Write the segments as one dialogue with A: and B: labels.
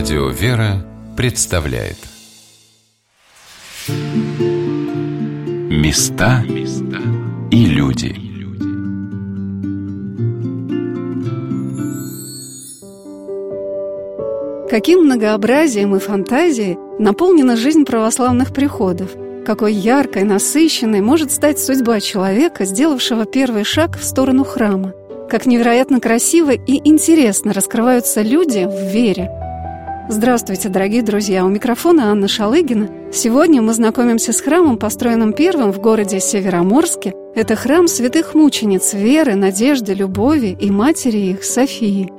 A: Радио «Вера» представляет Места и люди
B: Каким многообразием и фантазией наполнена жизнь православных приходов – какой яркой, насыщенной может стать судьба человека, сделавшего первый шаг в сторону храма. Как невероятно красиво и интересно раскрываются люди в вере. Здравствуйте, дорогие друзья! У микрофона Анна Шалыгина. Сегодня мы знакомимся с храмом, построенным первым в городе Североморске. Это храм святых мучениц веры, надежды, любови и матери их Софии.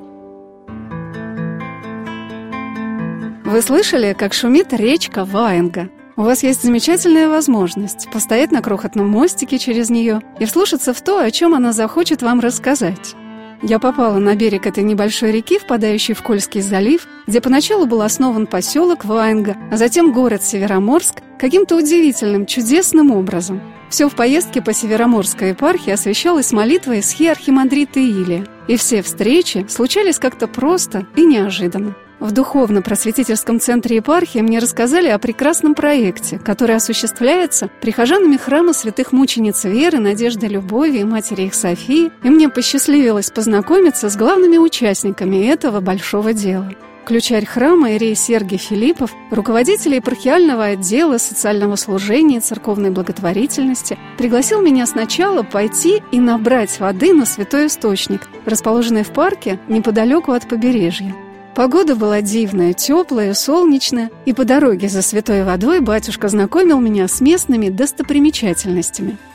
B: Вы слышали, как шумит речка Ваенга? У вас есть замечательная возможность постоять на крохотном мостике через нее и вслушаться в то, о чем она захочет вам рассказать. Я попала на берег этой небольшой реки, впадающей в Кольский залив, где поначалу был основан поселок Ваенга, а затем город Североморск, каким-то удивительным, чудесным образом. Все в поездке по Североморской епархии освещалось молитвой схи архимандрита Илия, и все встречи случались как-то просто и неожиданно. В духовно-просветительском центре епархии мне рассказали о прекрасном проекте, который осуществляется прихожанами храма святых мучениц Веры, Надежды Любови и Матери их Софии, и мне посчастливилось познакомиться с главными участниками этого большого дела. Ключарь храма Ирей Сергий Филиппов, руководитель епархиального отдела социального служения и церковной благотворительности, пригласил меня сначала пойти и набрать воды на святой источник, расположенный в парке неподалеку от побережья. Погода была дивная, теплая, солнечная, и по дороге за святой водой батюшка знакомил меня с местными достопримечательностями –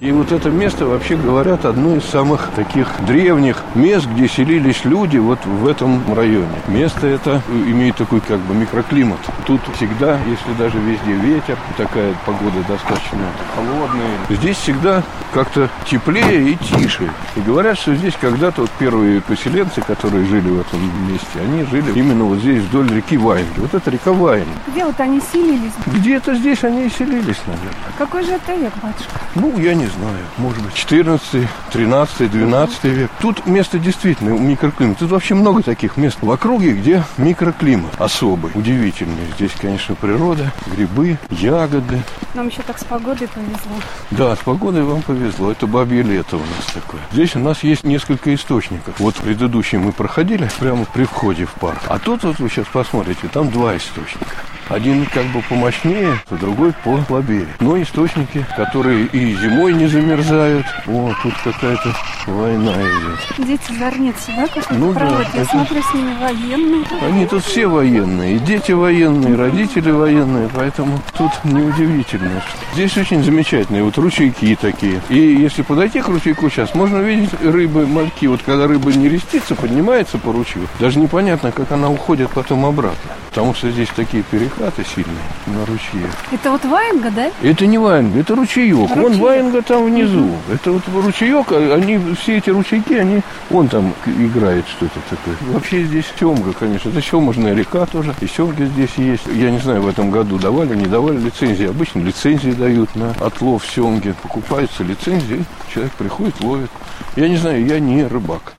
C: и вот это место, вообще говорят, одно из самых таких древних мест, где селились люди вот в этом районе. Место это имеет такой как бы микроклимат. Тут всегда, если даже везде ветер, такая погода достаточно холодная, здесь всегда как-то теплее и тише. И говорят, что здесь когда-то вот первые поселенцы, которые жили в этом месте, они жили именно вот здесь вдоль реки Ваенги. Вот это река Ваенги.
B: Где вот они селились?
C: Где-то здесь они и селились, наверное.
B: Какой же это век, батюшка?
C: Ну, я не знаю, может быть, 14, 13, 12 век. Тут место действительно микроклимат. Тут вообще много таких мест в округе, где микроклимат особый, удивительный. Здесь, конечно, природа, грибы, ягоды.
B: Нам еще так с погодой повезло.
C: Да, с погодой вам повезло. Это бабье лето у нас такое. Здесь у нас есть несколько источников. Вот предыдущий мы проходили прямо при входе в парк. А тут вот вы сейчас посмотрите, там два источника. Один как бы помощнее, а другой послабее. Но источники, которые и зимой не замерзают. О, тут какая-то война идет.
B: Дети зорницы, да, как
C: ну,
B: проводят?
C: Да,
B: Я
C: это...
B: смотрю, с ними военные.
C: Они тут все военные. И дети военные, и родители военные. Поэтому тут неудивительно. Здесь очень замечательные вот ручейки такие. И если подойти к ручейку сейчас, можно видеть рыбы, мальки. Вот когда рыба не рестится, поднимается по ручью. Даже непонятно, как она уходит потом обратно. Потому что здесь такие перекаты сильные на ручье.
B: Это вот Ваенга, да?
C: Это не Ваенга, это ручеек.
B: Ручеек.
C: Вон Ваенга там внизу. Угу. Это вот ручеек, а они, все эти ручейки, они, вон там играет что-то такое. Вообще здесь семга, конечно. Это семажная река тоже. И семги здесь есть. Я не знаю, в этом году давали, не давали лицензии. Обычно лицензии дают на отлов семги. Покупается лицензия, человек приходит, ловит. Я не знаю, я не рыбак.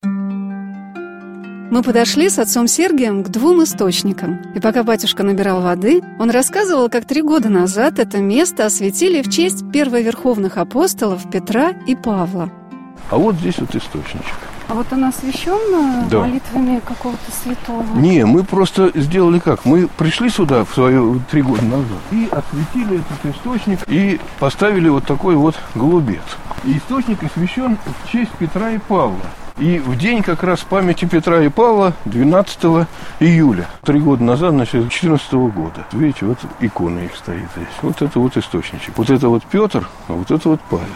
B: Мы подошли с отцом Сергием к двум источникам. И пока батюшка набирал воды, он рассказывал, как три года назад это место осветили в честь первоверховных апостолов Петра и Павла.
C: А вот здесь вот источничек.
B: А вот он освящен
C: Да.
B: молитвами какого-то святого?
C: Не, мы просто сделали как? Мы пришли сюда в свое три года назад и осветили этот источник и поставили вот такой вот голубец. И источник освящен в честь Петра и Павла. И в день как раз памяти Петра и Павла 12 июля, три года назад, значит, 14 года. Видите, вот икона их стоит здесь. Вот это вот источничек. Вот это вот Петр, а вот это вот Павел.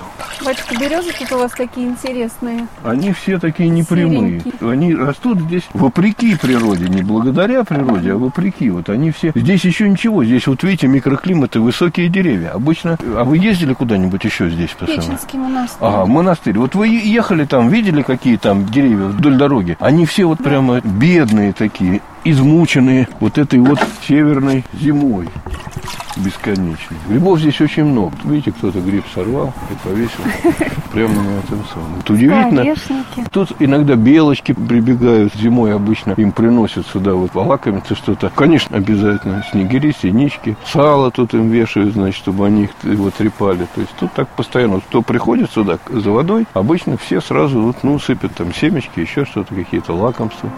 B: Батюшка, березы тут у вас такие интересные.
C: Они все такие непрямые.
B: Серенькие.
C: Они растут здесь вопреки природе, не благодаря природе, а вопреки. Вот они все. Здесь еще ничего. Здесь вот видите микроклиматы, высокие деревья. Обычно. А вы ездили куда-нибудь еще здесь?
B: Печенский монастырь.
C: Ага, монастырь. Вот вы ехали там, видели, какие там деревья вдоль дороги? Они все вот прямо бедные такие, измученные вот этой вот северной зимой. бесконечный. Грибов здесь очень много. Видите, кто-то гриб сорвал и повесил прямо на этом самом. Это удивительно.
B: Орешники.
C: Тут иногда белочки прибегают. Зимой обычно им приносят сюда вот полакомиться что-то. Конечно, обязательно снегири, синички. Сало тут им вешают, значит, чтобы они их его трепали. То есть тут так постоянно. Кто приходит сюда за водой, обычно все сразу вот, ну, сыпят там семечки, еще что-то, какие-то лакомства.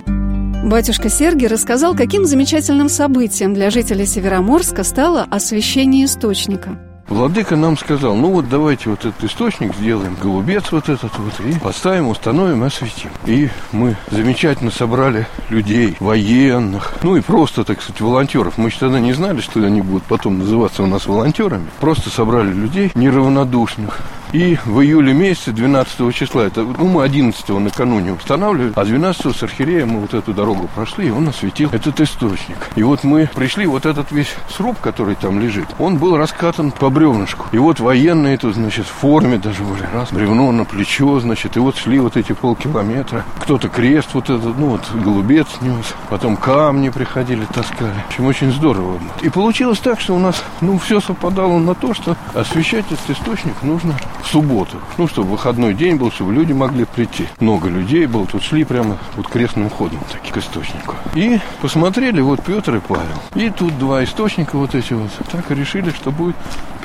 B: Батюшка Сергий рассказал, каким замечательным событием для жителей Североморска стало освещение источника.
C: Владыка нам сказал, ну вот давайте вот этот источник сделаем, голубец вот этот вот, и поставим, установим осветим. И мы замечательно собрали людей, военных, ну и просто, так сказать, волонтеров. Мы еще тогда не знали, что они будут потом называться у нас волонтерами. Просто собрали людей неравнодушных, и в июле месяце, 12 числа, это, ну, мы 11 накануне устанавливали, а 12 с архиереем мы вот эту дорогу прошли, и он осветил этот источник. И вот мы пришли, вот этот весь сруб, который там лежит, он был раскатан по бревнышку. И вот военные тут, значит, в форме даже были, раз, бревно на плечо, значит, и вот шли вот эти полкилометра. Кто-то крест вот этот, ну, вот голубец нес, потом камни приходили, таскали. В общем, очень здорово. И получилось так, что у нас, ну, все совпадало на то, что освещать этот источник нужно в субботу. Ну, чтобы выходной день был, чтобы люди могли прийти. Много людей было, тут шли прямо вот крестным ходом таки, к источнику. И посмотрели, вот Петр и Павел. И тут два источника вот эти вот. Так и решили, что будет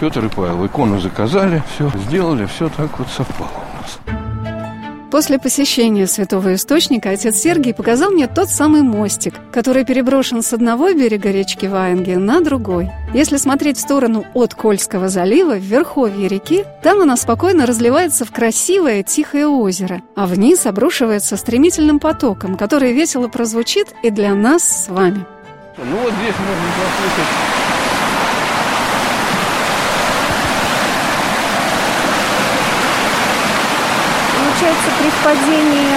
C: Петр и Павел. Икону заказали, все сделали, все так вот совпало у нас.
B: После посещения святого источника отец Сергий показал мне тот самый мостик, который переброшен с одного берега речки Ваенги на другой. Если смотреть в сторону от Кольского залива, в верховье реки, там она спокойно разливается в красивое тихое озеро, а вниз обрушивается стремительным потоком, который весело прозвучит и для нас с вами.
C: Ну вот здесь можно послушать
D: впадении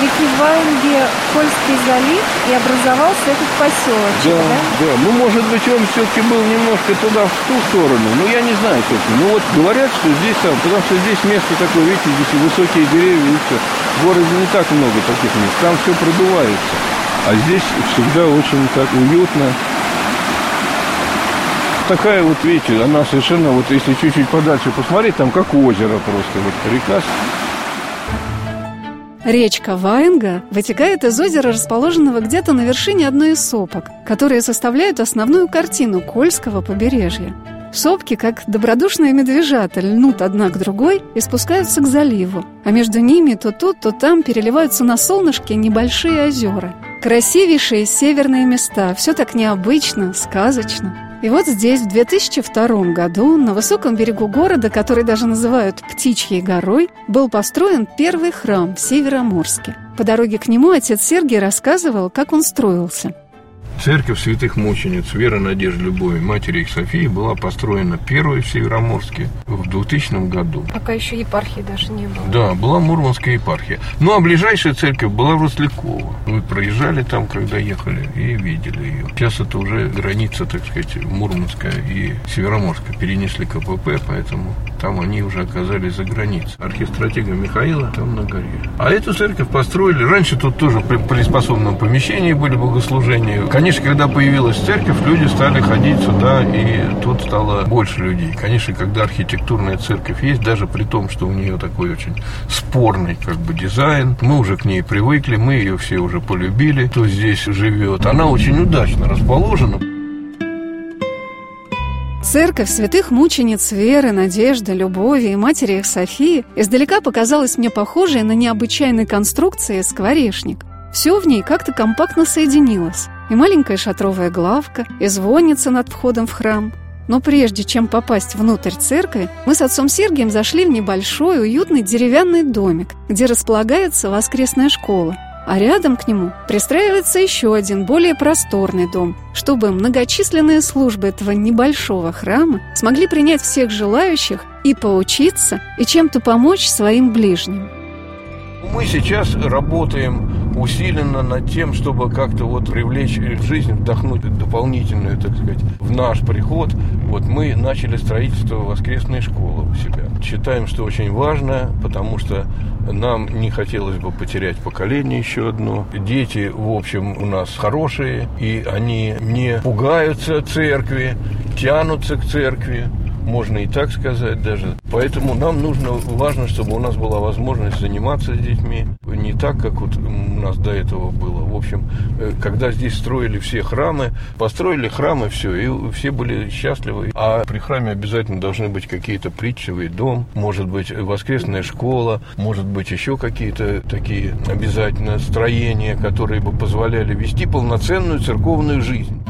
D: реки Ваенги Кольский залив и образовался этот поселочек,
C: да,
D: да?
C: Да, ну, может быть, он все-таки был немножко туда, в ту сторону. Ну, я не знаю, собственно. Ну, вот говорят, что здесь там, потому что здесь место такое, видите, здесь высокие деревья, и все. В городе не так много таких мест, там все продувается. А здесь всегда очень так уютно. Такая вот, видите, она совершенно, вот если чуть-чуть подальше посмотреть, там как озеро просто, вот река
B: Речка Ваенга вытекает из озера, расположенного где-то на вершине одной из сопок, которые составляют основную картину Кольского побережья. Сопки, как добродушные медвежата, льнут одна к другой и спускаются к заливу, а между ними то тут, то там переливаются на солнышке небольшие озера. Красивейшие северные места, все так необычно, сказочно. И вот здесь, в 2002 году, на высоком берегу города, который даже называют Птичьей горой, был построен первый храм в Североморске. По дороге к нему отец Сергий рассказывал, как он строился –
C: Церковь святых мучениц Вера, Надежды, Любови, Матери их Софии была построена первой в Североморске в 2000 году.
D: Пока еще епархии даже не было.
C: Да, была Мурманская епархия. Ну, а ближайшая церковь была в Рослякова. Мы проезжали там, когда ехали, и видели ее. Сейчас это уже граница, так сказать, Мурманская и Североморская. Перенесли КПП, поэтому там они уже оказались за границей. Архистратега Михаила там на горе. А эту церковь построили. Раньше тут тоже при приспособленном помещении были богослужения. Конечно, когда появилась церковь, люди стали ходить сюда, и тут стало больше людей. Конечно, когда архитектурная церковь есть, даже при том, что у нее такой очень спорный как бы дизайн, мы уже к ней привыкли, мы ее все уже полюбили, кто здесь живет. Она очень удачно расположена.
B: Церковь святых мучениц Веры, Надежды, Любови и матери их Софии издалека показалась мне похожей на необычайной конструкции скворечник. Все в ней как-то компактно соединилось и маленькая шатровая главка, и звонница над входом в храм. Но прежде чем попасть внутрь церкви, мы с отцом Сергием зашли в небольшой, уютный деревянный домик, где располагается воскресная школа. А рядом к нему пристраивается еще один, более просторный дом, чтобы многочисленные службы этого небольшого храма смогли принять всех желающих и поучиться, и чем-то помочь своим ближним.
C: Мы сейчас работаем усиленно над тем, чтобы как-то вот привлечь в жизнь, вдохнуть дополнительную, так сказать, в наш приход, вот мы начали строительство воскресной школы у себя. Считаем, что очень важно, потому что нам не хотелось бы потерять поколение еще одно. Дети, в общем, у нас хорошие, и они не пугаются церкви, тянутся к церкви можно и так сказать даже. Поэтому нам нужно, важно, чтобы у нас была возможность заниматься с детьми, не так, как вот у нас до этого было. В общем, э, когда здесь строили все храмы, построили храмы, все, и все были счастливы. А при храме обязательно должны быть какие-то притчевый дом, может быть, воскресная школа, может быть, еще какие-то такие обязательно строения, которые бы позволяли вести полноценную церковную жизнь.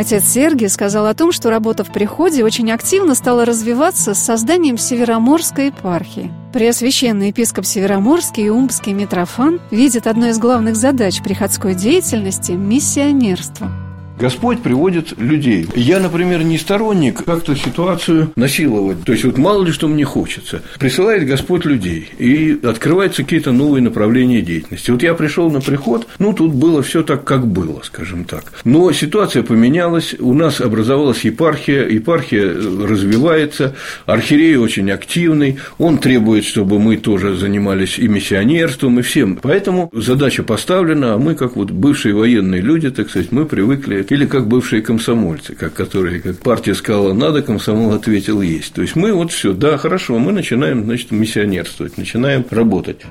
B: Отец Сергий сказал о том, что работа в приходе очень активно стала развиваться с созданием Североморской епархии. Преосвященный епископ Североморский и Умбский Митрофан видит одной из главных задач приходской деятельности – миссионерство –
C: Господь приводит людей. Я, например, не сторонник как-то ситуацию насиловать. То есть, вот мало ли что мне хочется. Присылает Господь людей, и открываются какие-то новые направления деятельности. Вот я пришел на приход, ну, тут было все так, как было, скажем так. Но ситуация поменялась, у нас образовалась епархия, епархия развивается, архиерей очень активный, он требует, чтобы мы тоже занимались и миссионерством, и всем. Поэтому задача поставлена, а мы, как вот бывшие военные люди, так сказать, мы привыкли или как бывшие комсомольцы, как которые, как партия сказала, надо, комсомол ответил, есть. То есть мы вот все, да, хорошо, мы начинаем, значит, миссионерствовать, начинаем работать.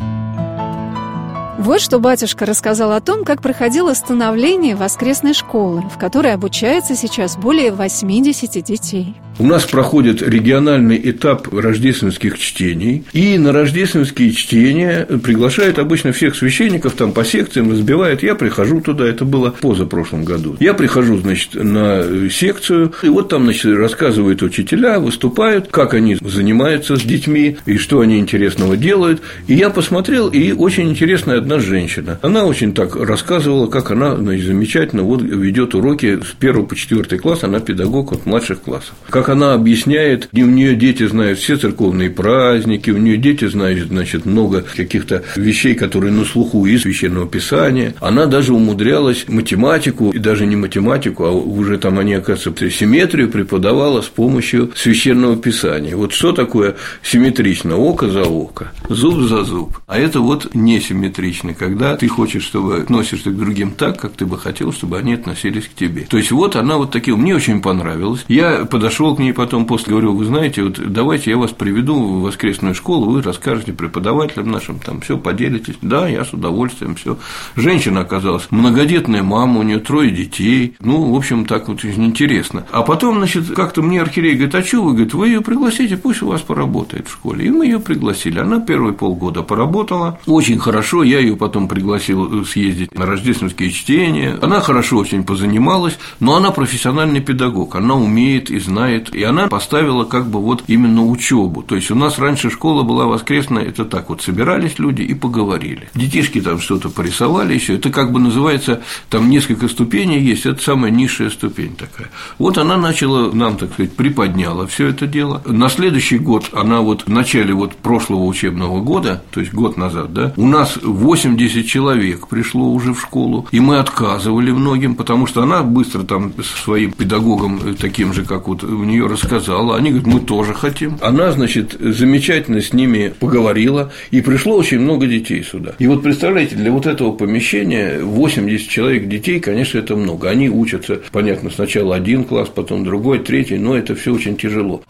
B: Вот что батюшка рассказал о том, как проходило становление воскресной школы, в которой обучается сейчас более 80 детей.
C: У нас проходит региональный этап рождественских чтений, и на рождественские чтения приглашают обычно всех священников, там по секциям разбивают, я прихожу туда, это было позапрошлом году. Я прихожу, значит, на секцию, и вот там, значит, рассказывают учителя, выступают, как они занимаются с детьми, и что они интересного делают, и я посмотрел, и очень интересная одна женщина, она очень так рассказывала, как она, значит, замечательно вот ведет уроки с 1 по 4 класс, она педагог от младших классов, как она объясняет, и у нее дети знают все церковные праздники, у нее дети знают, значит, много каких-то вещей, которые на слуху из священного писания. Она даже умудрялась математику, и даже не математику, а уже там они, оказывается, симметрию преподавала с помощью священного писания. Вот что такое симметрично? Око за око, зуб за зуб. А это вот несимметрично, когда ты хочешь, чтобы относишься к другим так, как ты бы хотел, чтобы они относились к тебе. То есть вот она вот такие, мне очень понравилось. Я подошел к ней потом после говорю, вы знаете, вот давайте я вас приведу в воскресную школу, вы расскажете преподавателям нашим, там все поделитесь. Да, я с удовольствием, все. Женщина оказалась многодетная мама, у нее трое детей. Ну, в общем, так вот интересно. А потом, значит, как-то мне архиерей говорит, а что вы, говорит, вы ее пригласите, пусть у вас поработает в школе. И мы ее пригласили. Она первые полгода поработала. Очень хорошо, я ее потом пригласил съездить на рождественские чтения. Она хорошо очень позанималась, но она профессиональный педагог. Она умеет и знает и она поставила как бы вот именно учебу. То есть у нас раньше школа была воскресная, это так вот собирались люди и поговорили. Детишки там что-то порисовали еще, это как бы называется, там несколько ступеней есть, это самая низшая ступень такая. Вот она начала нам, так сказать, приподняла все это дело. На следующий год она вот в начале вот прошлого учебного года, то есть год назад, да, у нас 80 человек пришло уже в школу, и мы отказывали многим, потому что она быстро там со своим педагогом, э, таким же, как вот у нее нее рассказала, они говорят, мы тоже хотим. Она, значит, замечательно с ними поговорила, и пришло очень много детей сюда. И вот представляете, для вот этого помещения 80 человек детей, конечно, это много. Они учатся, понятно, сначала один класс, потом другой, третий, но это все очень тяжело.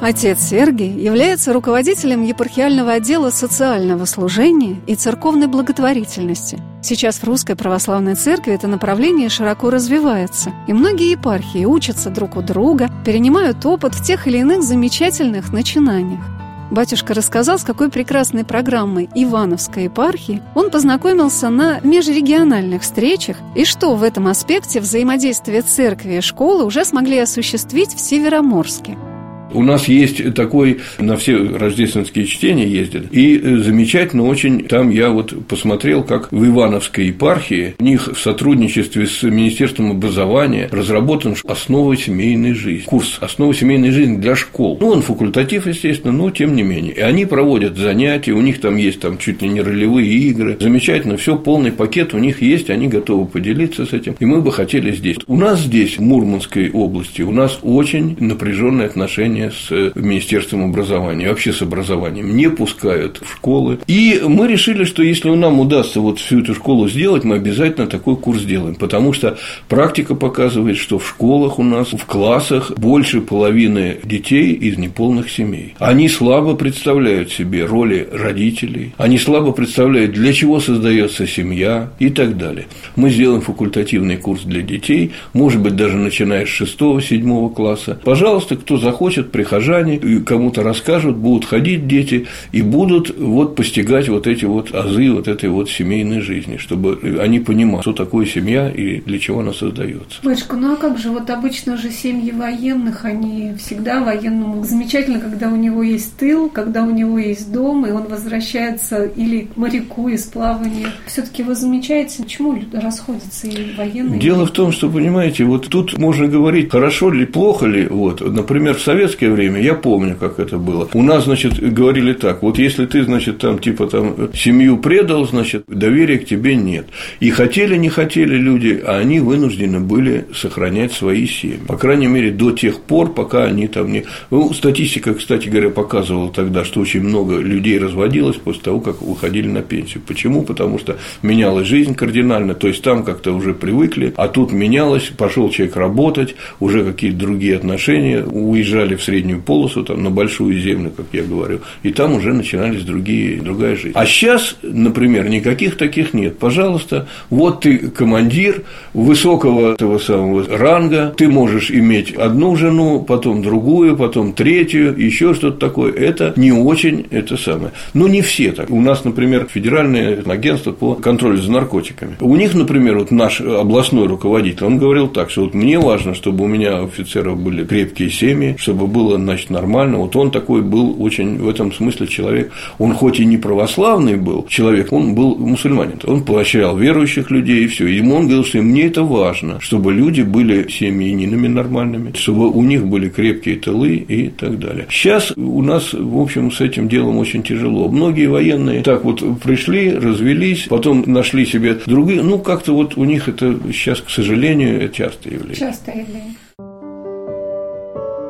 B: Отец Сергий является руководителем епархиального отдела социального служения и церковной благотворительности. Сейчас в Русской Православной Церкви это направление широко развивается, и многие епархии учатся друг у друга, перенимают опыт в тех или иных замечательных начинаниях. Батюшка рассказал, с какой прекрасной программой Ивановской епархии он познакомился на межрегиональных встречах и что в этом аспекте взаимодействия церкви и школы уже смогли осуществить в Североморске –
C: У нас есть такой, на все рождественские чтения ездят, и э, замечательно очень, там я вот посмотрел, как в Ивановской епархии, у них в сотрудничестве с Министерством образования разработан основа семейной жизни, курс основа семейной жизни для школ. Ну, он факультатив, естественно, но тем не менее. И они проводят занятия, у них там есть там чуть ли не ролевые игры, замечательно, все полный пакет у них есть, они готовы поделиться с этим, и мы бы хотели здесь. У нас здесь, в Мурманской области, у нас очень напряженные отношения с Министерством образования, вообще с образованием, не пускают в школы. И мы решили, что если нам удастся вот всю эту школу сделать, мы обязательно такой курс сделаем, потому что практика показывает, что в школах у нас, в классах больше половины детей из неполных семей. Они слабо представляют себе роли родителей, они слабо представляют, для чего создается семья и так далее. Мы сделаем факультативный курс для детей, может быть, даже начиная с 6-7 класса. Пожалуйста, кто захочет, прихожане, кому-то расскажут, будут ходить дети и будут вот постигать вот эти вот азы вот этой вот семейной жизни, чтобы они понимали, что такое семья и для чего она создается.
D: Батюшка, ну а как же, вот обычно же семьи военных, они всегда военному замечательно, когда у него есть тыл, когда у него есть дом, и он возвращается или к моряку из плавания. Все-таки вы замечаете, почему расходятся и военные?
C: Дело в том, что, понимаете, вот тут можно говорить, хорошо ли, плохо ли. Вот, например, в советское время я помню, как это было. У нас, значит, говорили так: вот если ты, значит, там типа там семью предал, значит, доверия к тебе нет. И хотели, не хотели люди, а они вынуждены были сохранять свои семьи. По крайней мере, до тех пор, пока они там не. Ну, статистика, кстати говоря, показывала тогда, что очень много людей разводилось после того, как выходили на пенсию. Почему? Потому что менялась жизнь кардинально, то есть там как-то уже привыкли, а тут менялось, пошел человек работать, уже какие-то другие отношения, уезжали в среднюю полосу, там, на большую землю, как я говорю, и там уже начинались другие, другая жизнь. А сейчас, например, никаких таких нет. Пожалуйста, вот ты командир высокого этого самого ранга, ты можешь иметь одну жену, потом другую, потом третью, еще что-то такое. Это не очень это самое. Но не все так. У нас, например, федеральное агентство по контролю за наркотиками. У них, например, вот наш областной руководитель, он говорил так, что вот мне важно, чтобы у меня офицеров были крепкие семьи, чтобы было, значит, нормально. Вот он такой был очень в этом смысле человек. Он хоть и не православный был человек, он был мусульманин. Он поощрял верующих людей и все. Ему он говорил, что мне это важно, чтобы люди были семьянинами нормальными, чтобы у них были крепкие тылы и так далее. Сейчас у нас, в общем, с этим делом очень тяжело. Многие военные так вот пришли, развелись, потом нашли себе другие. Ну, как-то вот у них это сейчас, к сожалению, частое явление.
D: Частое явление.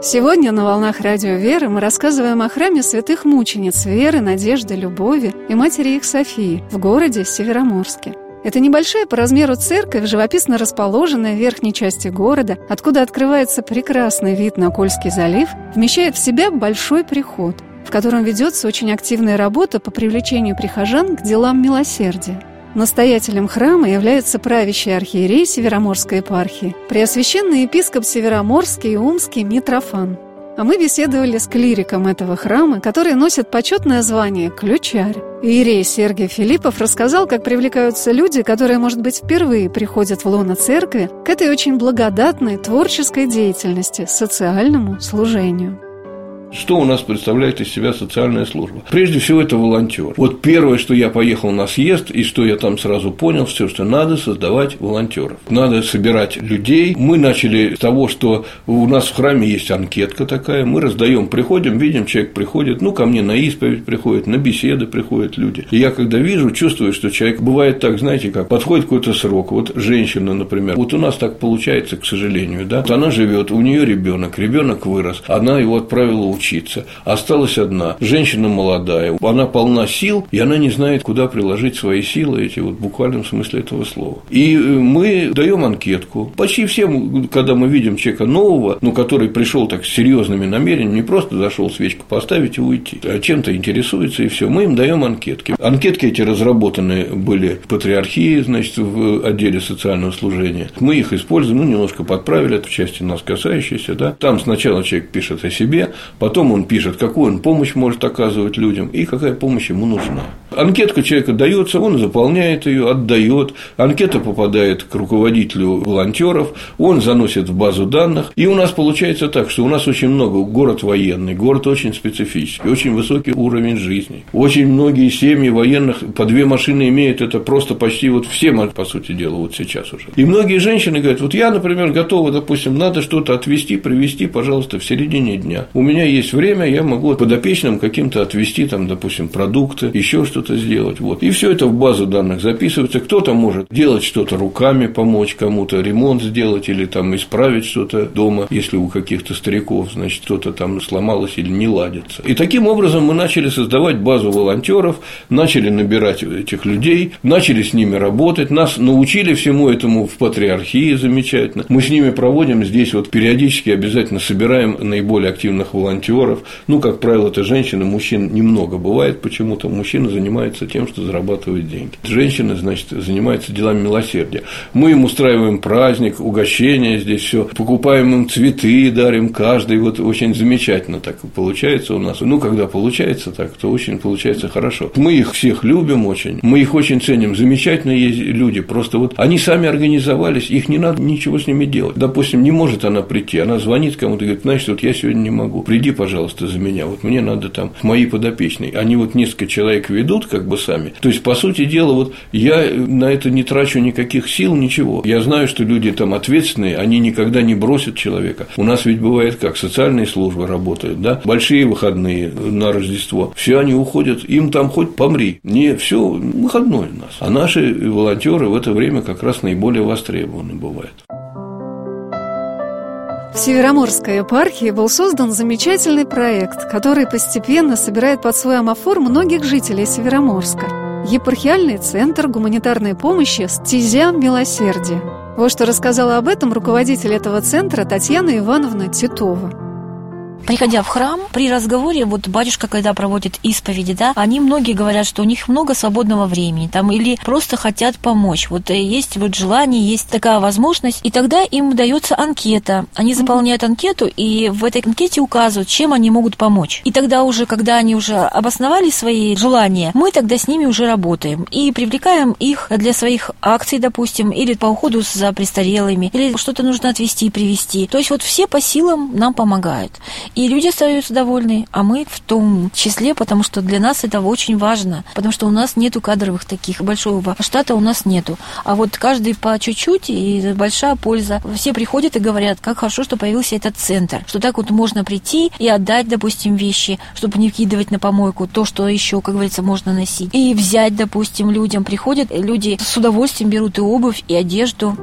B: Сегодня на «Волнах Радио Веры» мы рассказываем о храме святых мучениц Веры, Надежды, Любови и матери их Софии в городе Североморске. Это небольшая по размеру церковь, живописно расположенная в верхней части города, откуда открывается прекрасный вид на Кольский залив, вмещает в себя большой приход, в котором ведется очень активная работа по привлечению прихожан к делам милосердия. Настоятелем храма является правящий архиерей Североморской епархии, преосвященный епископ Североморский и Умский Митрофан. А мы беседовали с клириком этого храма, который носит почетное звание «Ключарь». Иерей Сергий Филиппов рассказал, как привлекаются люди, которые, может быть, впервые приходят в лоно церкви, к этой очень благодатной творческой деятельности, социальному служению.
C: Что у нас представляет из себя социальная служба? Прежде всего, это волонтер. Вот первое, что я поехал на съезд, и что я там сразу понял, все, что надо создавать волонтеров. Надо собирать людей. Мы начали с того, что у нас в храме есть анкетка такая, мы раздаем, приходим, видим, человек приходит, ну, ко мне на исповедь приходит, на беседы приходят люди. И я когда вижу, чувствую, что человек бывает так, знаете, как подходит какой-то срок. Вот женщина, например, вот у нас так получается, к сожалению, да, вот она живет, у нее ребенок, ребенок вырос, она его отправила учиться. Осталась одна. Женщина молодая, она полна сил, и она не знает, куда приложить свои силы, эти вот в буквальном смысле этого слова. И э, мы даем анкетку. Почти всем, когда мы видим человека нового, ну, который пришел так с серьезными намерениями, не просто зашел свечку поставить и уйти, а чем-то интересуется, и все, мы им даем анкетки. Анкетки эти разработаны были в патриархии, значит, в отделе социального служения. Мы их используем, ну, немножко подправили, это в части нас касающейся, да. Там сначала человек пишет о себе, потом Потом он пишет, какую он помощь может оказывать людям и какая помощь ему нужна. Анкетка человека дается, он заполняет ее, отдает. Анкета попадает к руководителю волонтеров, он заносит в базу данных. И у нас получается так, что у нас очень много город военный, город очень специфический, очень высокий уровень жизни. Очень многие семьи военных по две машины имеют, это просто почти вот все, по сути дела, вот сейчас уже. И многие женщины говорят, вот я, например, готова, допустим, надо что-то отвезти, привезти, пожалуйста, в середине дня. У меня есть время, я могу подопечным каким-то отвезти, там, допустим, продукты, еще что-то сделать. Вот. И все это в базу данных записывается. Кто-то может делать что-то руками, помочь кому-то, ремонт сделать или там исправить что-то дома, если у каких-то стариков, значит, что-то там сломалось или не ладится. И таким образом мы начали создавать базу волонтеров, начали набирать этих людей, начали с ними работать, нас научили всему этому в патриархии замечательно. Мы с ними проводим здесь вот периодически обязательно собираем наиболее активных волонтеров. Ну, как правило, это женщины, мужчин немного бывает почему-то. Мужчины занимаются тем, что зарабатывают деньги. Женщины, значит, занимаются делами милосердия. Мы им устраиваем праздник, угощение здесь все, покупаем им цветы, дарим каждый. Вот очень замечательно так получается у нас. Ну, когда получается так, то очень получается хорошо. Мы их всех любим очень, мы их очень ценим. Замечательные люди. Просто вот они сами организовались, их не надо ничего с ними делать. Допустим, не может она прийти, она звонит кому-то и говорит, значит, вот я сегодня не могу, приди, пожалуйста, за меня, вот мне надо там мои подопечные. Они вот несколько человек ведут как бы сами. То есть, по сути дела, вот я на это не трачу никаких сил, ничего. Я знаю, что люди там ответственные, они никогда не бросят человека. У нас ведь бывает как, социальные службы работают, да, большие выходные на Рождество, все они уходят, им там хоть помри. Не, все выходной у нас. А наши волонтеры в это время как раз наиболее востребованы бывают.
B: В Североморской епархии был создан замечательный проект, который постепенно собирает под свой амофор многих жителей Североморска. Епархиальный центр гуманитарной помощи «Стезя милосердия». Вот что рассказала об этом руководитель этого центра Татьяна Ивановна Титова.
E: Приходя в храм, при разговоре, вот батюшка, когда проводит исповеди, да, они многие говорят, что у них много свободного времени, там, или просто хотят помочь. Вот э, есть вот желание, есть такая возможность, и тогда им дается анкета. Они заполняют анкету, и в этой анкете указывают, чем они могут помочь. И тогда уже, когда они уже обосновали свои желания, мы тогда с ними уже работаем и привлекаем их для своих акций, допустим, или по уходу за престарелыми, или что-то нужно отвезти и привезти. То есть вот все по силам нам помогают. И люди остаются довольны, а мы в том числе, потому что для нас это очень важно, потому что у нас нету кадровых таких, большого штата у нас нету. А вот каждый по чуть-чуть, и большая польза. Все приходят и говорят, как хорошо, что появился этот центр, что так вот можно прийти и отдать, допустим, вещи, чтобы не вкидывать на помойку то, что еще, как говорится, можно носить. И взять, допустим, людям приходят, люди с удовольствием берут и обувь, и одежду.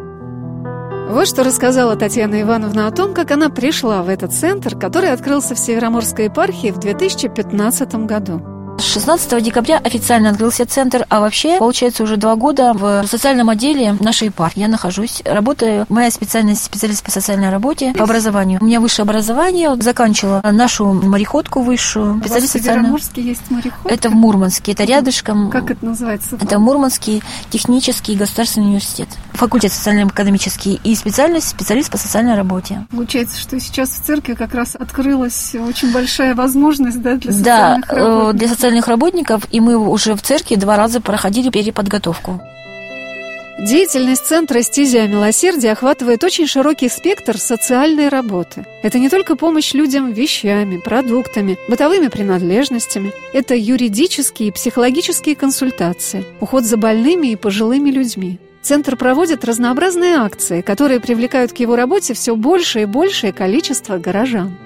B: Вот что рассказала Татьяна Ивановна о том, как она пришла в этот центр, который открылся в Североморской епархии в 2015 году.
E: 16 декабря официально открылся центр, а вообще, получается, уже два года в социальном отделе нашей епархии. Я нахожусь, работаю. Моя специальность специалист по социальной работе, по образованию. У меня высшее образование, заканчивала нашу мореходку высшую.
D: Специалист в Североморске есть мореходка?
E: Это в Мурманске, это рядышком.
D: Как это называется?
E: Это Мурманский технический государственный университет. Факультет социально-экономический и специальность специалист по социальной работе.
D: Получается, что сейчас в церкви как раз открылась очень большая возможность да, для социальных
E: да,
D: э, работников.
E: для социальных работников, и мы уже в церкви два раза проходили переподготовку.
B: Деятельность Центра «Стезя милосердия» охватывает очень широкий спектр социальной работы. Это не только помощь людям вещами, продуктами, бытовыми принадлежностями. Это юридические и психологические консультации, уход за больными и пожилыми людьми. Центр проводит разнообразные акции, которые привлекают к его работе все большее и большее количество горожан.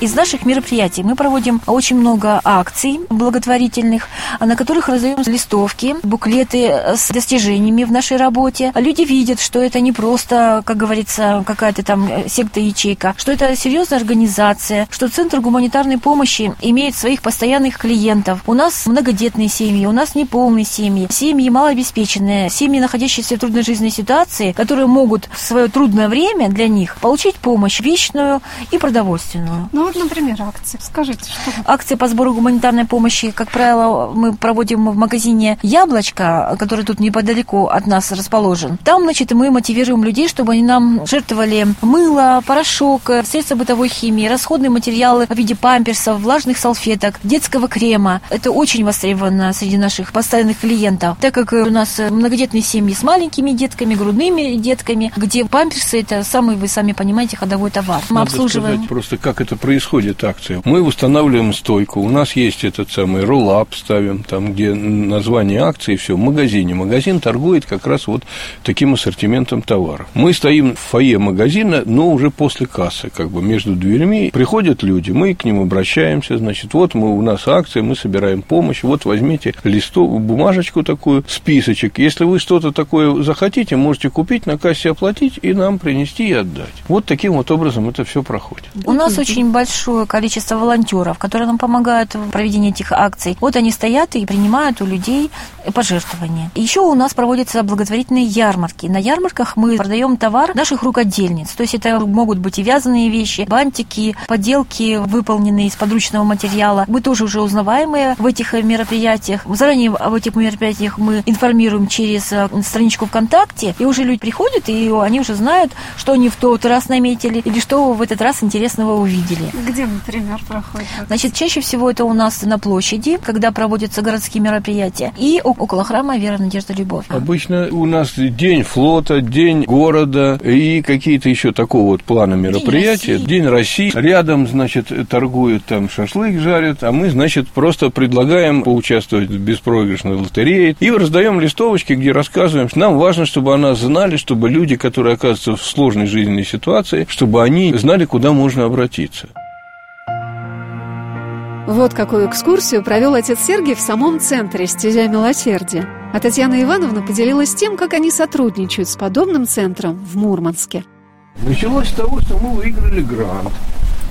E: Из наших мероприятий мы проводим очень много акций благотворительных, на которых раздаем листовки, буклеты с достижениями в нашей работе. Люди видят, что это не просто, как говорится, какая-то там секта-ячейка, что это серьезная организация, что Центр гуманитарной помощи имеет своих постоянных клиентов. У нас многодетные семьи, у нас неполные семьи, семьи малообеспеченные, семьи, находящиеся в трудной жизненной ситуации, которые могут в свое трудное время для них получить помощь вечную и продовольственную.
D: Ну, вот, например, акции. Скажите, что
E: Акции по сбору гуманитарной помощи, как правило, мы проводим в магазине «Яблочко», который тут неподалеку от нас расположен. Там, значит, мы мотивируем людей, чтобы они нам жертвовали мыло, порошок, средства бытовой химии, расходные материалы в виде памперсов, влажных салфеток, детского крема. Это очень востребовано среди наших постоянных клиентов, так как у нас многодетные семьи с маленькими детками, грудными детками, где памперсы – это самый, вы сами понимаете, ходовой товар. Мы
C: Надо
E: обслуживаем...
C: сказать просто, как это происходит, акция. Мы устанавливаем стойку, у нас есть этот самый роллап, ставим там, где название акции, все, в магазине. Магазин торгует как раз вот таким ассортиментом товаров. Мы стоим в фойе магазина, но уже после кассы, как бы между дверьми. Приходят люди, мы к ним обращаемся, значит, вот мы, у нас акция, мы собираем помощь, вот возьмите листов, бумажечку такую, списочек. Если вы что-то такое захотите, можете купить, на кассе оплатить и нам принести и отдать. Вот таким вот образом это все проходит.
E: У нас очень большое количество волонтеров, которые нам помогают в проведении этих акций. Вот они стоят и принимают у людей пожертвования. Еще у нас проводятся благотворительные ярмарки. На ярмарках мы продаем товар наших рукодельниц. То есть это могут быть и вязаные вещи, бантики, поделки, выполненные из подручного материала. Мы тоже уже узнаваемые в этих мероприятиях. Заранее об этих мероприятиях мы информируем через э, страничку ВКонтакте, и уже люди приходят, и они уже знают, что они в тот раз наметили, или что в этот раз интересного увидели.
D: Где, например, проходит? акция?
E: Значит, чаще всего это у нас на площади, когда проводятся городские мероприятия, и около храма Вера, Надежда, Любовь.
C: Обычно у нас день флота, день города и какие-то еще такого вот плана мероприятия.
E: России.
C: День России. Рядом, значит, торгуют там шашлык жарят, а мы, значит, просто предлагаем поучаствовать в беспроигрышной лотерее и раздаем листовочки, где рассказываем, что нам важно, чтобы о нас знали, чтобы люди, которые оказываются в сложной жизненной ситуации, чтобы они знали, куда можно обратиться.
B: Вот какую экскурсию провел отец Сергий в самом центре «Стезя милосердия». А Татьяна Ивановна поделилась тем, как они сотрудничают с подобным центром в Мурманске.
C: Началось с того, что мы выиграли грант.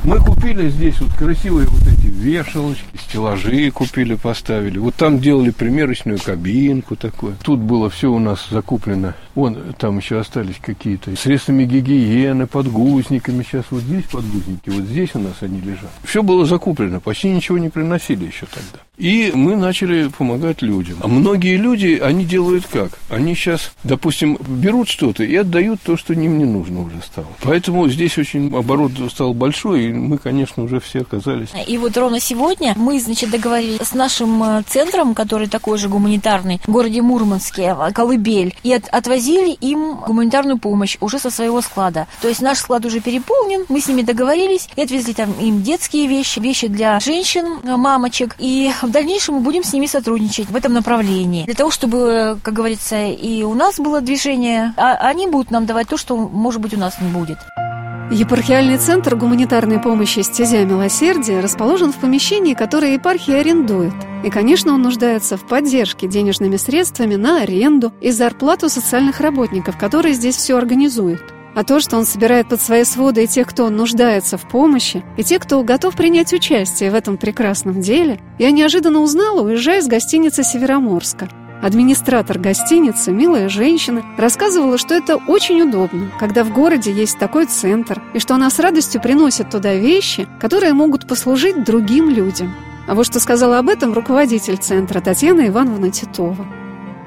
C: Мы купили здесь вот красивые вот эти вешалочки, стеллажи купили, поставили. Вот там делали примерочную кабинку такую. Тут было все у нас закуплено. Вон там еще остались какие-то средствами гигиены, подгузниками. Сейчас вот здесь подгузники, вот здесь у нас они лежат. Все было закуплено, почти ничего не приносили еще тогда. И мы начали помогать людям. А многие люди, они делают как? Они сейчас, допустим, берут что-то и отдают то, что им не нужно уже стало. Поэтому здесь очень оборот стал большой, и мы, конечно, уже все оказались
E: И вот ровно сегодня мы, значит, договорились с нашим э, центром, который такой же гуманитарный, в городе Мурманске, Колыбель, и от- отвозили им гуманитарную помощь уже со своего склада. То есть наш склад уже переполнен, мы с ними договорились и отвезли там им детские вещи, вещи для женщин, э, мамочек, и в дальнейшем мы будем с ними сотрудничать в этом направлении. Для того, чтобы, как говорится, и у нас было движение, а они будут нам давать то, что, может быть, у нас не будет.
B: Епархиальный центр гуманитарной помощи «Стезя милосердия» расположен в помещении, которое епархия арендует. И, конечно, он нуждается в поддержке денежными средствами на аренду и зарплату социальных работников, которые здесь все организуют. А то, что он собирает под свои своды и тех, кто нуждается в помощи, и тех, кто готов принять участие в этом прекрасном деле, я неожиданно узнала, уезжая из гостиницы «Североморска». Администратор гостиницы, милая женщина, рассказывала, что это очень удобно, когда в городе есть такой центр, и что она с радостью приносит туда вещи, которые могут послужить другим людям. А вот что сказала об этом руководитель центра Татьяна Ивановна Титова.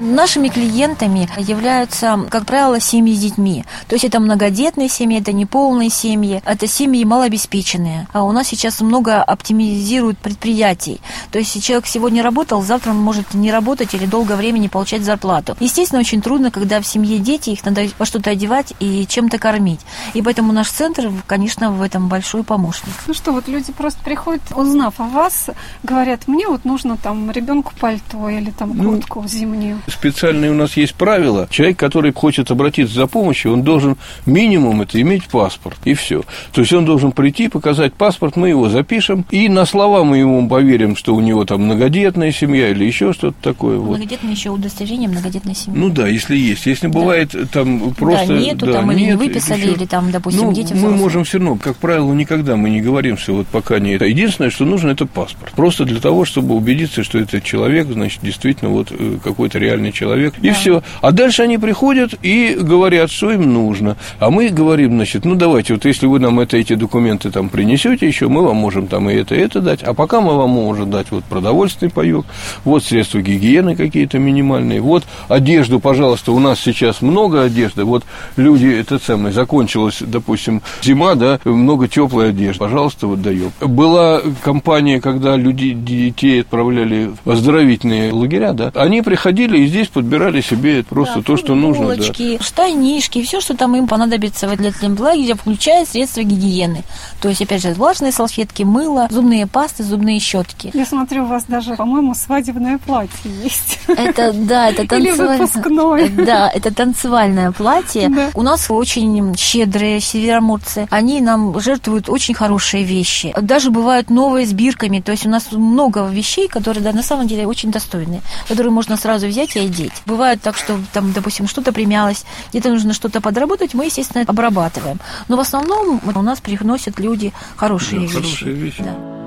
E: Нашими клиентами являются, как правило, семьи с детьми. То есть это многодетные семьи, это неполные семьи, это семьи малообеспеченные. А у нас сейчас много оптимизируют предприятий. То есть человек сегодня работал, завтра он может не работать или долгое время не получать зарплату. Естественно, очень трудно, когда в семье дети, их надо во что-то одевать и чем-то кормить. И поэтому наш центр, конечно, в этом большой помощник.
D: Ну что, вот люди просто приходят, узнав о вас, говорят, мне вот нужно там ребенку пальто или там
C: Ну,
D: куртку зимнюю.
C: Специальные у нас есть правила. Человек, который хочет обратиться за помощью, он должен минимум это иметь паспорт, и все. То есть он должен прийти, показать паспорт, мы его запишем, и на слова мы ему поверим, что у него там многодетная семья или еще что-то такое. Вот.
E: Еще удостоверение многодетной семьи.
C: Ну да, если есть. Если бывает там просто...
E: да, нету там или не
C: нет,
E: выписали,
C: ещё-
E: или там, допустим,
C: ну,
E: дети
C: мы
E: взрослые.
C: можем все равно, как правило, никогда мы не говорим, что вот пока не это. Единственное, что нужно, это паспорт. Просто для того, чтобы убедиться, что этот человек, значит, действительно вот э, какой-то реальный нормальный человек, и все. А дальше они приходят и говорят, что им нужно. А мы говорим, значит, ну давайте, вот если вы нам это, эти документы там принесете еще, мы вам можем там и это, и это дать. А пока мы вам можем дать вот продовольственный паек, вот средства гигиены какие-то минимальные, вот одежду, пожалуйста, у нас сейчас много одежды, вот люди, это самое, закончилась, допустим, зима, да, много теплой одежды, пожалуйста, вот даем. Была компания, когда люди, детей отправляли в оздоровительные лагеря, да, они приходили и здесь подбирали себе просто да, то, что нужно.
E: Да. штанишки, все, что там им понадобится в летнем лагере, включая средства гигиены. То есть, опять же, влажные салфетки, мыло, зубные пасты, зубные щетки.
D: Я смотрю, у вас даже, по-моему, свадебное платье есть.
E: Это, да, это танцевальное. Да, это танцевальное платье. Да. У нас очень щедрые североморцы. Они нам жертвуют очень хорошие вещи. Даже бывают новые с бирками. То есть у нас много вещей, которые, да, на самом деле очень достойные, которые можно сразу взять и одеть. Бывает так, что там, допустим, что-то примялось, где-то нужно что-то подработать, мы, естественно, обрабатываем. Но в основном у нас приносят люди хорошие да, вещи. Хорошие вещи. Да.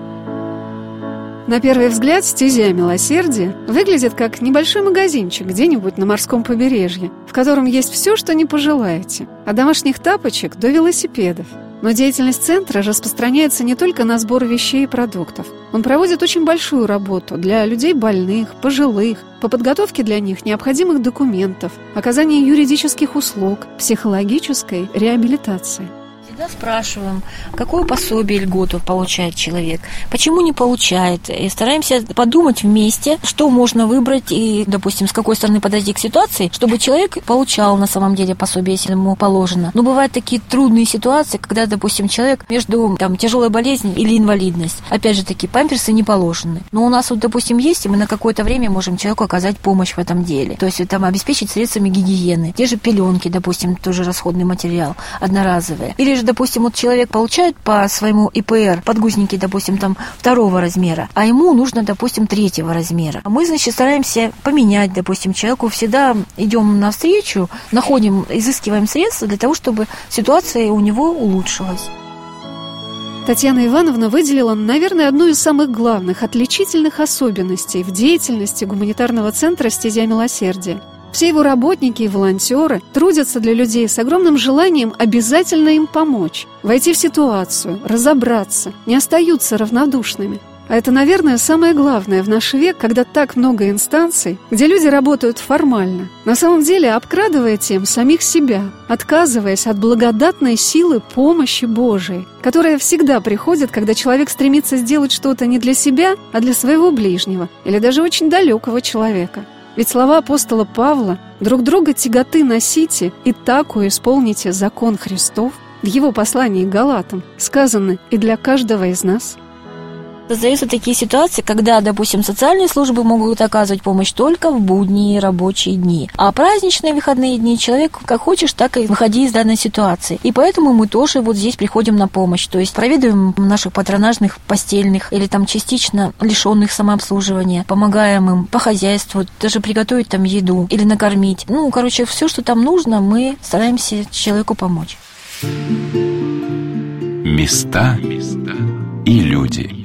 B: На первый взгляд стезя милосердия выглядит как небольшой магазинчик где-нибудь на морском побережье, в котором есть все, что не пожелаете, от домашних тапочек до велосипедов. Но деятельность центра распространяется не только на сбор вещей и продуктов. Он проводит очень большую работу для людей больных, пожилых, по подготовке для них необходимых документов, оказании юридических услуг, психологической реабилитации.
E: Всегда спрашиваем, какое пособие льготу получает человек, почему не получает. И стараемся подумать вместе, что можно выбрать и, допустим, с какой стороны подойти к ситуации, чтобы человек получал на самом деле пособие, если ему положено. Но бывают такие трудные ситуации, когда, допустим, человек между там, тяжелой болезнью или инвалидность. Опять же, такие памперсы не положены. Но у нас вот, допустим, есть, и мы на какое-то время можем человеку оказать помощь в этом деле. То есть там обеспечить средствами гигиены. Те же пеленки, допустим, тоже расходный материал, одноразовые. Или же же, допустим, вот человек получает по своему ИПР подгузники, допустим, там второго размера, а ему нужно, допустим, третьего размера. А мы, значит, стараемся поменять, допустим, человеку всегда идем навстречу, находим, изыскиваем средства для того, чтобы ситуация у него улучшилась.
B: Татьяна Ивановна выделила, наверное, одну из самых главных отличительных особенностей в деятельности гуманитарного центра «Стезя милосердия» Все его работники и волонтеры трудятся для людей с огромным желанием обязательно им помочь, войти в ситуацию, разобраться, не остаются равнодушными. А это, наверное, самое главное в наш век, когда так много инстанций, где люди работают формально, на самом деле обкрадывая тем самих себя, отказываясь от благодатной силы помощи Божией, которая всегда приходит, когда человек стремится сделать что-то не для себя, а для своего ближнего или даже очень далекого человека. Ведь слова апостола Павла «друг друга тяготы носите и таку исполните закон Христов» в его послании к Галатам сказаны и для каждого из нас –
E: Создаются такие ситуации, когда, допустим, социальные службы могут оказывать помощь только в будние рабочие дни. А праздничные выходные дни человек как хочешь, так и выходи из данной ситуации. И поэтому мы тоже вот здесь приходим на помощь. То есть проведываем наших патронажных постельных или там частично лишенных самообслуживания, помогаем им по хозяйству, даже приготовить там еду или накормить. Ну, короче, все, что там нужно, мы стараемся человеку помочь.
A: Места и люди.